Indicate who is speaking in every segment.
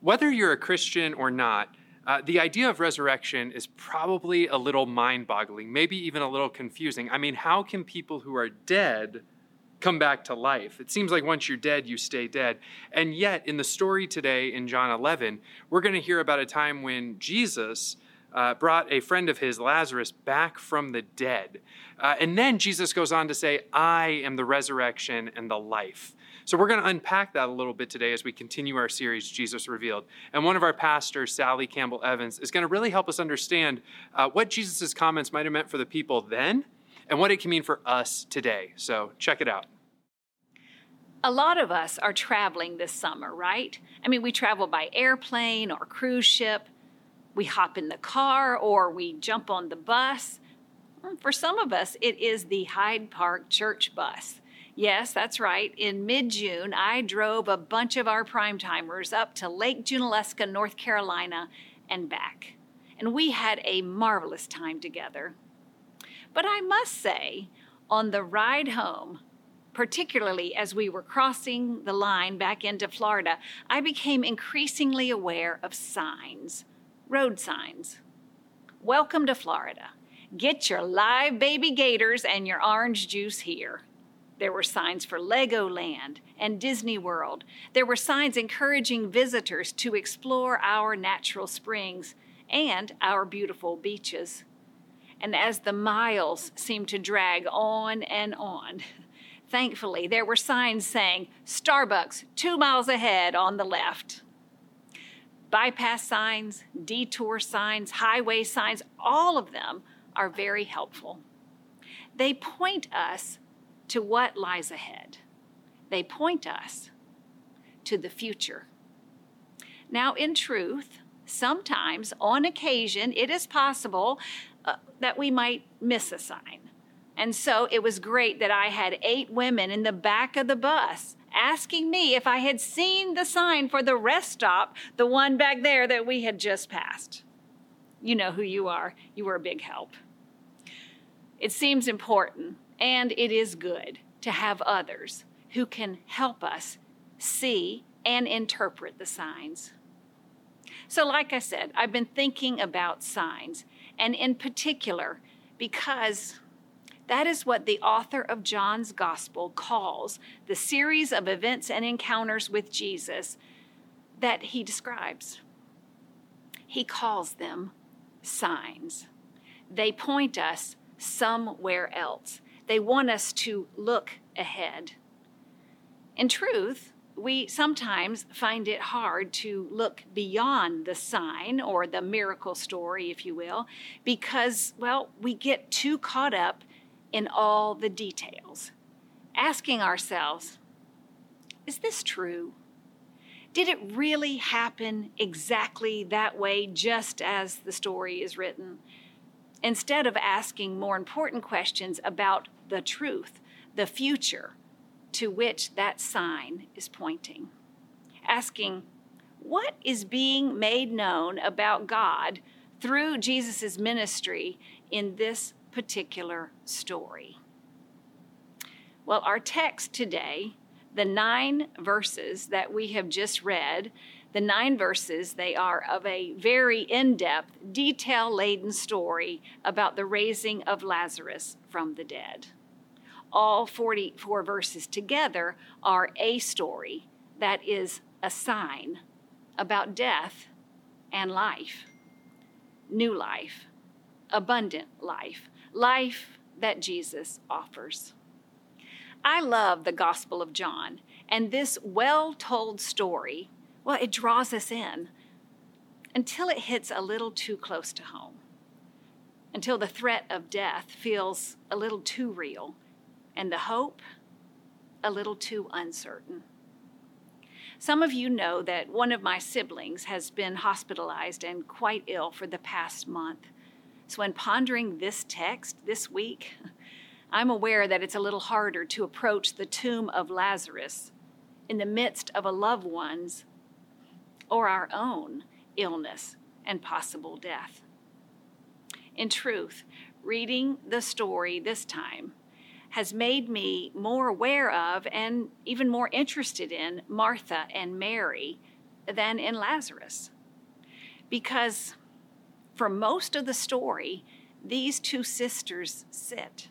Speaker 1: Whether you're a Christian or not, uh, the idea of resurrection is probably a little mind boggling, maybe even a little confusing. I mean, how can people who are dead come back to life? It seems like once you're dead, you stay dead. And yet, in the story today in John 11, we're going to hear about a time when Jesus. Uh, brought a friend of his, Lazarus, back from the dead. Uh, and then Jesus goes on to say, I am the resurrection and the life. So we're going to unpack that a little bit today as we continue our series, Jesus Revealed. And one of our pastors, Sally Campbell Evans, is going to really help us understand uh, what Jesus' comments might have meant for the people then and what it can mean for us today. So check it out.
Speaker 2: A lot of us are traveling this summer, right? I mean, we travel by airplane or cruise ship. We hop in the car or we jump on the bus. For some of us, it is the Hyde Park Church bus. Yes, that's right. In mid June, I drove a bunch of our primetimers up to Lake Junaluska, North Carolina, and back. And we had a marvelous time together. But I must say, on the ride home, particularly as we were crossing the line back into Florida, I became increasingly aware of signs, road signs. Welcome to Florida. Get your live baby gators and your orange juice here. There were signs for Legoland and Disney World. There were signs encouraging visitors to explore our natural springs and our beautiful beaches. And as the miles seemed to drag on and on, thankfully there were signs saying Starbucks two miles ahead on the left. Bypass signs, detour signs, highway signs, all of them are very helpful. They point us to what lies ahead. They point us to the future. Now, in truth, sometimes, on occasion, it is possible uh, that we might miss a sign. And so it was great that I had eight women in the back of the bus asking me if I had seen the sign for the rest stop, the one back there that we had just passed. You know who you are. You were a big help. It seems important and it is good to have others who can help us see and interpret the signs. So, like I said, I've been thinking about signs, and in particular, because that is what the author of John's Gospel calls the series of events and encounters with Jesus that he describes. He calls them signs. They point us somewhere else. They want us to look ahead. In truth, we sometimes find it hard to look beyond the sign or the miracle story, if you will, because, well, we get too caught up in all the details, asking ourselves, is this true? Did it really happen exactly that way, just as the story is written? Instead of asking more important questions about the truth, the future to which that sign is pointing. Asking, what is being made known about God through Jesus' ministry in this particular story? Well, our text today, the nine verses that we have just read, the nine verses, they are of a very in depth, detail laden story about the raising of Lazarus from the dead all 44 verses together are a story that is a sign about death and life, new life, abundant life, life that Jesus offers. I love the Gospel of John, and this well told story, well, it draws us in until it hits a little too close to home, until the threat of death feels a little too real and the hope a little too uncertain. Some of you know that one of my siblings has been hospitalized and quite ill for the past month. So, when pondering this text this week, I'm aware that it's a little harder to approach the tomb of Lazarus in the midst of a loved one's or our own illness and possible death. In truth, reading the story this time has made me more aware of and even more interested in Martha and Mary than in Lazarus. Because for most of the story, these two sisters sit.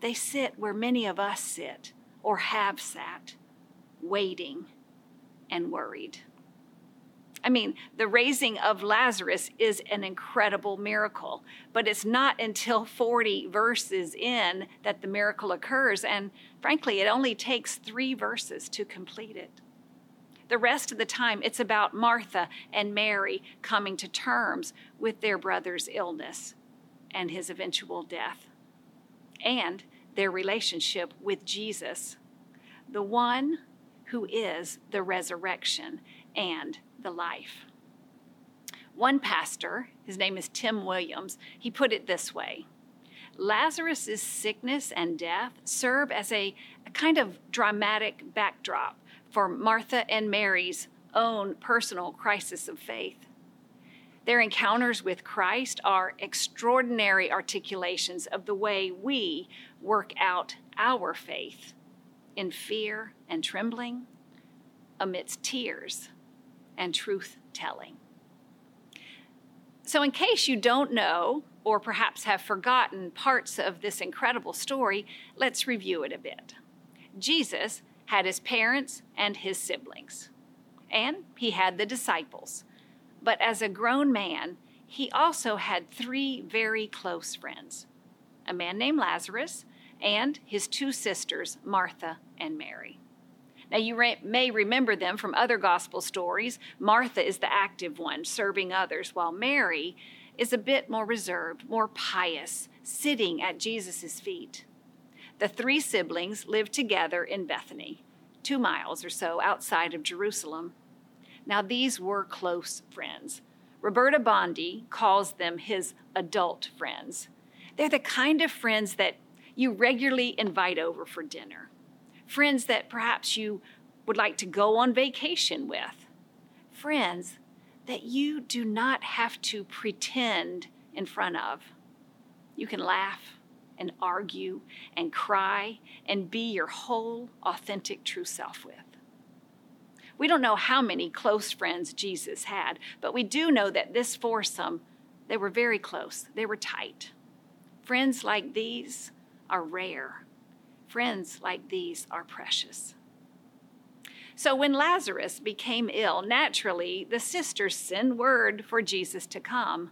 Speaker 2: They sit where many of us sit or have sat, waiting and worried. I mean, the raising of Lazarus is an incredible miracle, but it's not until 40 verses in that the miracle occurs. And frankly, it only takes three verses to complete it. The rest of the time, it's about Martha and Mary coming to terms with their brother's illness and his eventual death, and their relationship with Jesus, the one who is the resurrection and the life. One pastor, his name is Tim Williams, he put it this way Lazarus's sickness and death serve as a, a kind of dramatic backdrop for Martha and Mary's own personal crisis of faith. Their encounters with Christ are extraordinary articulations of the way we work out our faith in fear and trembling, amidst tears and truth telling. So, in case you don't know, or perhaps have forgotten parts of this incredible story, let's review it a bit. Jesus had his parents and his siblings, and he had the disciples. But as a grown man, he also had three very close friends a man named Lazarus and his two sisters, Martha and Mary. Now, you re- may remember them from other gospel stories. Martha is the active one, serving others, while Mary is a bit more reserved, more pious, sitting at Jesus' feet. The three siblings lived together in Bethany, two miles or so outside of Jerusalem. Now, these were close friends. Roberta Bondi calls them his adult friends. They're the kind of friends that you regularly invite over for dinner friends that perhaps you would like to go on vacation with, friends that you do not have to pretend in front of. You can laugh and argue and cry and be your whole, authentic, true self with. We don't know how many close friends Jesus had, but we do know that this foursome, they were very close. They were tight. Friends like these are rare Friends like these are precious. So when Lazarus became ill, naturally the sisters send word for Jesus to come.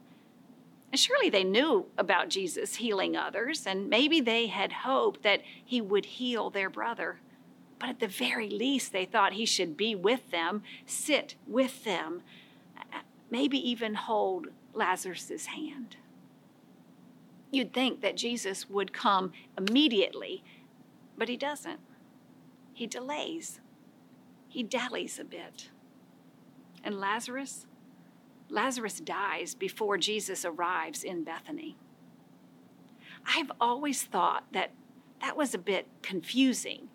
Speaker 2: And surely they knew about Jesus healing others, and maybe they had hoped that he would heal their brother. But at the very least, they thought he should be with them, sit with them, maybe even hold Lazarus' hand. You'd think that Jesus would come immediately but he doesn't. He delays, he dallies a bit. And Lazarus? Lazarus dies before Jesus arrives in Bethany. I've always thought that that was a bit confusing.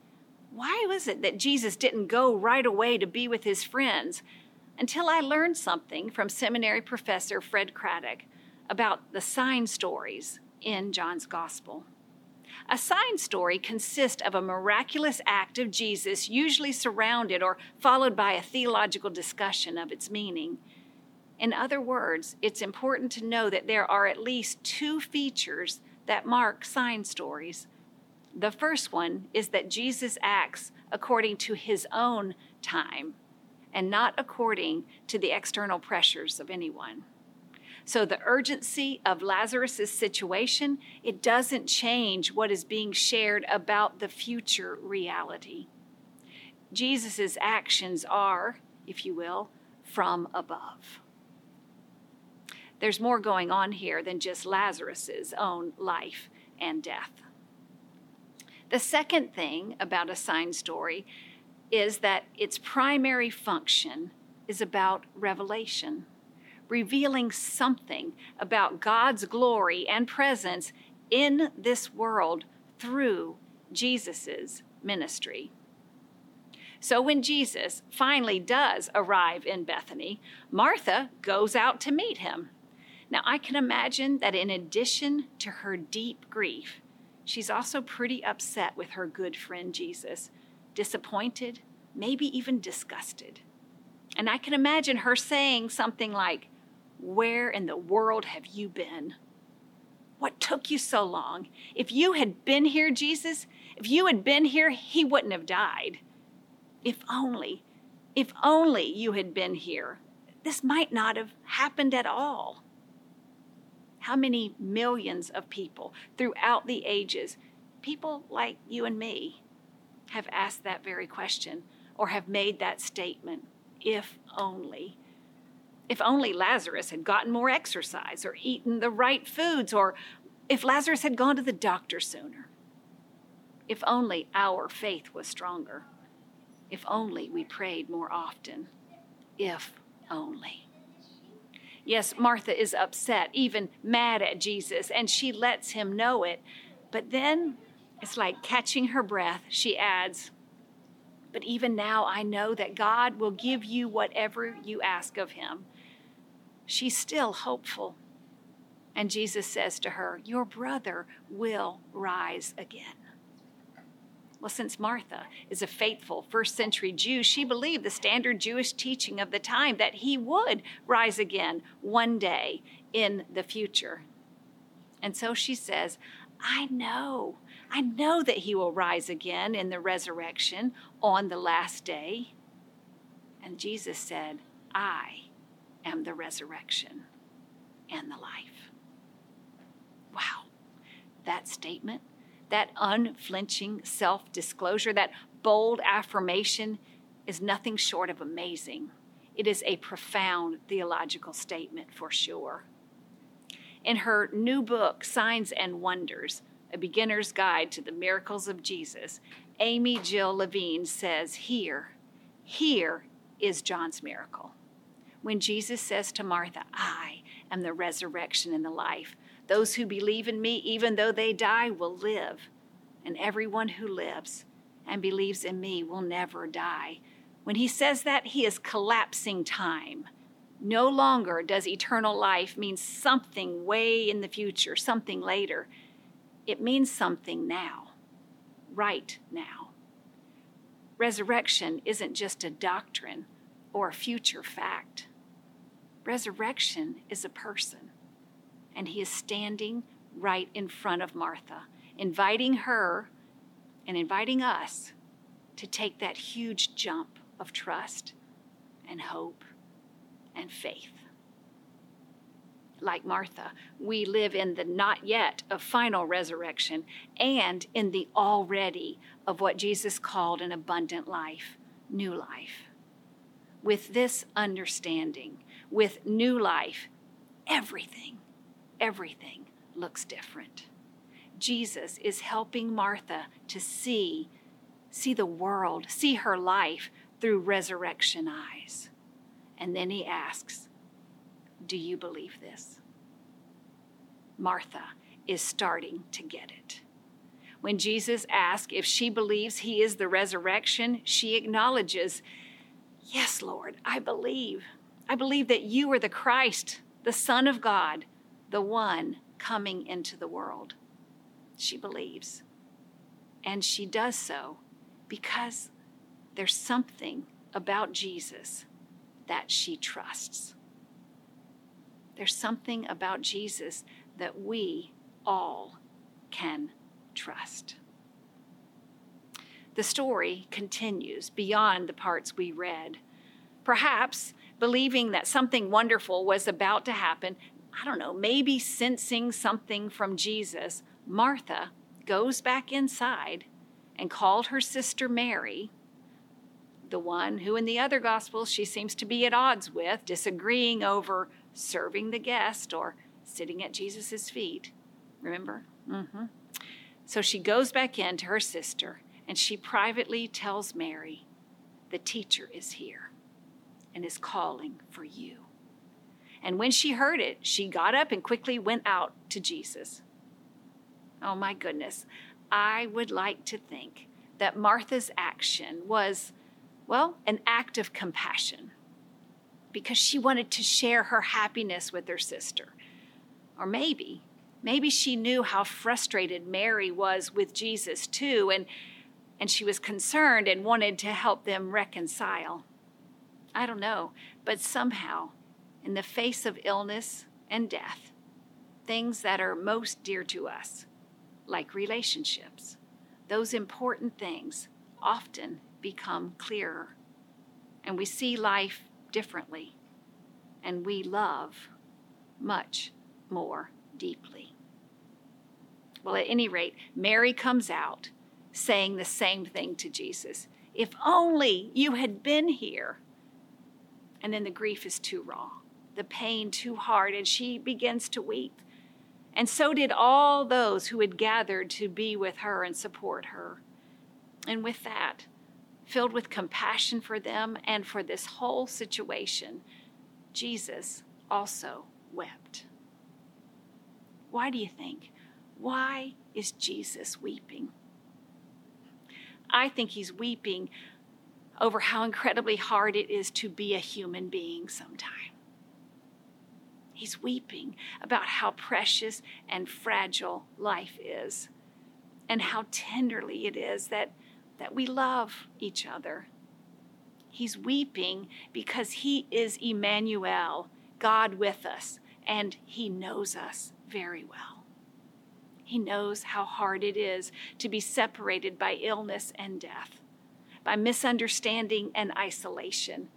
Speaker 2: Why was it that Jesus didn't go right away to be with his friends until I learned something from seminary professor Fred Craddock about the sign stories in John's Gospel? A sign story consists of a miraculous act of Jesus, usually surrounded or followed by a theological discussion of its meaning. In other words, it's important to know that there are at least two features that mark sign stories. The first one is that Jesus acts according to his own time and not according to the external pressures of anyone. So the urgency of Lazarus' situation, it doesn't change what is being shared about the future reality. Jesus' actions are, if you will, from above. There's more going on here than just Lazarus' own life and death. The second thing about a sign story is that its primary function is about revelation revealing something about God's glory and presence in this world through Jesus' ministry. So when Jesus finally does arrive in Bethany, Martha goes out to meet him. Now, I can imagine that in addition to her deep grief, she's also pretty upset with her good friend Jesus, disappointed, maybe even disgusted. And I can imagine her saying something like, Where in the world have you been? What took you so long? If you had been here, Jesus, if you had been here, he wouldn't have died. If only, if only you had been here, this might not have happened at all. How many millions of people throughout the ages, people like you and me, have asked that very question or have made that statement? If only. If only Lazarus had gotten more exercise or eaten the right foods, or if Lazarus had gone to the doctor sooner. If only our faith was stronger. If only we prayed more often. If only. Yes, Martha is upset, even mad at Jesus, and she lets him know it. But then it's like catching her breath. She adds, But even now I know that God will give you whatever you ask of him. She's still hopeful. And Jesus says to her, Your brother will rise again. Well, since Martha is a faithful first century Jew, she believed the standard Jewish teaching of the time that he would rise again one day in the future. And so she says, I know, I know that he will rise again in the resurrection on the last day. And Jesus said, I am the resurrection and the life. Wow, that statement that unflinching self disclosure, that bold affirmation is nothing short of amazing. It is a profound theological statement for sure. In her new book, Signs and Wonders A Beginner's Guide to the Miracles of Jesus, Amy Jill Levine says, Here, here is John's miracle. When Jesus says to Martha, I am the resurrection and the life, those who believe in me, even though they die, will live. And everyone who lives and believes in me will never die. When he says that, he is collapsing time. No longer does eternal life mean something way in the future, something later. It means something now, right now. Resurrection isn't just a doctrine or a future fact. Resurrection is a person and he is standing right in front of Martha, inviting her and inviting us to take that huge jump of trust and hope and faith. Like Martha, we live in the not yet of final resurrection and in the already of what Jesus called an abundant life, new life. With this understanding, with new life, everything everything looks different. Jesus is helping Martha to see see the world, see her life through resurrection eyes. And then he asks, "Do you believe this?" Martha is starting to get it. When Jesus asks if she believes he is the resurrection, she acknowledges, Yes, Lord, I believe. I believe that you are the Christ, the Son of God, the one coming into the world. She believes. And she does so because there's something about Jesus that she trusts. There's something about Jesus that we all can trust. The story continues beyond the parts we read. Perhaps believing that something wonderful was about to happen, I don't know, maybe sensing something from Jesus, Martha goes back inside and called her sister Mary, the one who in the other Gospels she seems to be at odds with, disagreeing over serving the guest or sitting at Jesus' feet. Remember? Mm-hmm. So she goes back in to her sister and she privately tells Mary, The teacher is here and is calling for you. And when she heard it, she got up and quickly went out to Jesus. Oh my goodness. I would like to think that Martha's action was, well, an act of compassion because she wanted to share her happiness with her sister. Or maybe, maybe she knew how frustrated Mary was with Jesus too, and, and she was concerned and wanted to help them reconcile. I don't know. But somehow, in the face of illness and death, things that are most dear to us, like relationships, those important things often become clearer. And we see life differently. And we love much more deeply. Well, at any rate, Mary comes out saying the same thing to Jesus If only you had been here. And then the grief is too raw, the pain too hard, and she begins to weep. And so did all those who had gathered to be with her and support her. And with that, filled with compassion for them and for this whole situation, Jesus also wept. Why do you think? Why is Jesus weeping? I think he's weeping over how incredibly hard it is to be a human being sometimes. He's weeping about how precious and fragile life is and how tenderly it is that, that we love each other. He's weeping because he is Emmanuel, God with us, and he knows us very well. He knows how hard it is to be separated by illness and death, by misunderstanding and isolation,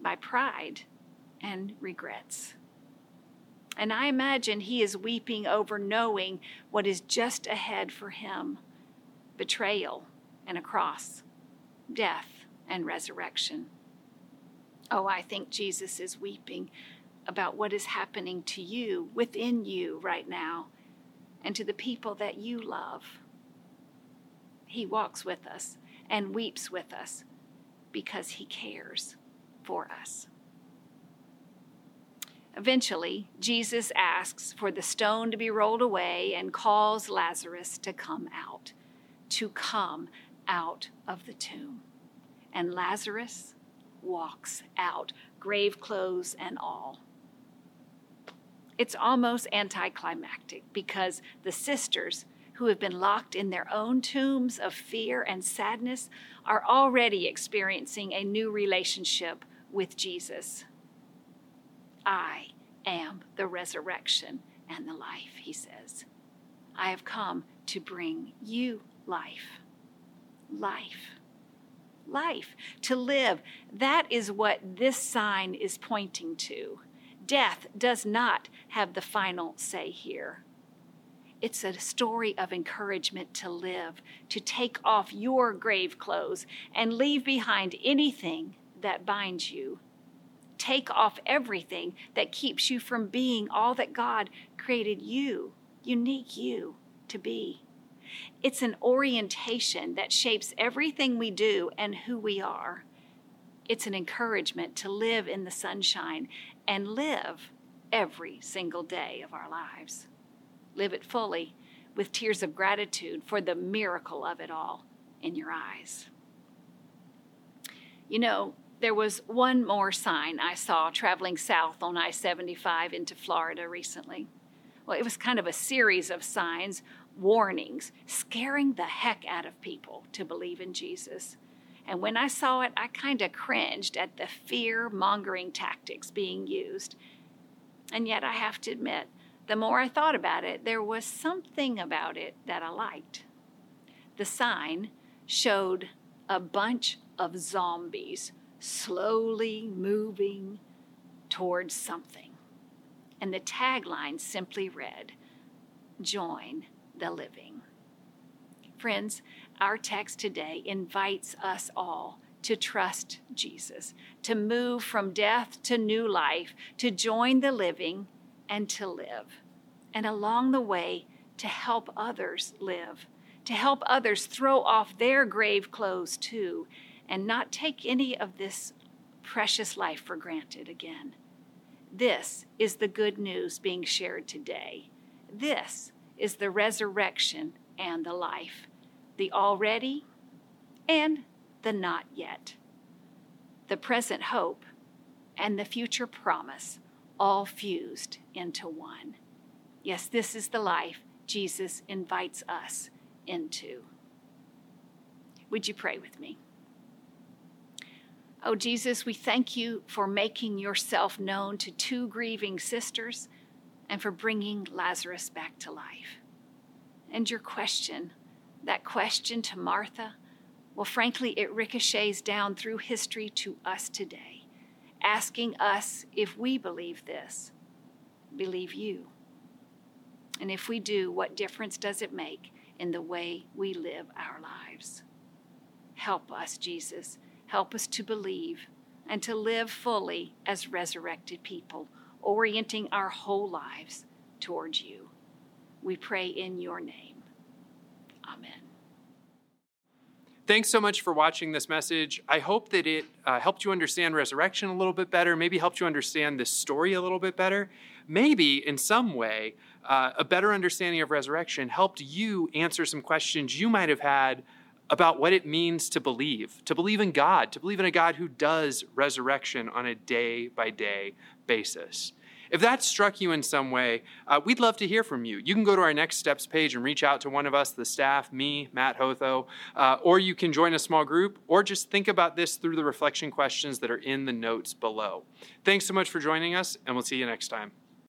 Speaker 2: by pride and regrets. And I imagine he is weeping over knowing what is just ahead for him betrayal and a cross, death and resurrection. Oh, I think Jesus is weeping about what is happening to you, within you right now, and to the people that you love. He walks with us and weeps with us because he cares for us. Eventually, Jesus asks for the stone to be rolled away and calls Lazarus to come out, to come out of the tomb. And Lazarus walks out, grave clothes and all. It's almost anticlimactic because the sisters who have been locked in their own tombs of fear and sadness are already experiencing a new relationship with Jesus. I am the resurrection and the life, he says. I have come to bring you life. Life. Life. To live. That is what this sign is pointing to. Death does not have the final say here. It's a story of encouragement to live, to take off your grave clothes and leave behind anything that binds you. Take off everything that keeps you from being all that God created you, unique you, to be. It's an orientation that shapes everything we do and who we are. It's an encouragement to live in the sunshine and live every single day of our lives. Live it fully with tears of gratitude for the miracle of it all in your eyes. You know, there was one more sign I saw traveling south on I 75 into Florida recently. Well, it was kind of a series of signs, warnings, scaring the heck out of people to believe in Jesus. And when I saw it, I kind of cringed at the fear mongering tactics being used. And yet, I have to admit, the more I thought about it, there was something about it that I liked. The sign showed a bunch of zombies slowly moving towards something. And the tagline simply read, Join the living. Friends, our text today invites us all to trust Jesus, to move from death to new life, to join the living and to live. And along the way, to help others live, to help others throw off their grave clothes too, and not take any of this precious life for granted again. This is the good news being shared today. This is the resurrection and the life the already and the not yet, the present hope and the future promise, all fused into one. Yes, this is the life Jesus invites us into. Would you pray with me? Oh, Jesus, we thank you for making yourself known to two grieving sisters and for bringing Lazarus back to life. And your question, that question to Martha, well, frankly, it ricochets down through history to us today, asking us if we believe this, believe you. And if we do, what difference does it make in the way we live our lives? Help us, Jesus. Help us to believe and to live fully as resurrected people, orienting our whole lives towards you. We pray in your name.
Speaker 1: Thanks so much for watching this message. I hope that it uh, helped you understand resurrection a little bit better, maybe helped you understand this story a little bit better. Maybe in some way, uh, a better understanding of resurrection helped you answer some questions you might have had about what it means to believe, to believe in God, to believe in a God who does resurrection on a day by day basis. If that struck you in some way, uh, we'd love to hear from you. You can go to our Next Steps page and reach out to one of us, the staff, me, Matt Hotho, uh, or you can join a small group, or just think about this through the reflection questions that are in the notes below. Thanks so much for joining us, and we'll see you next time.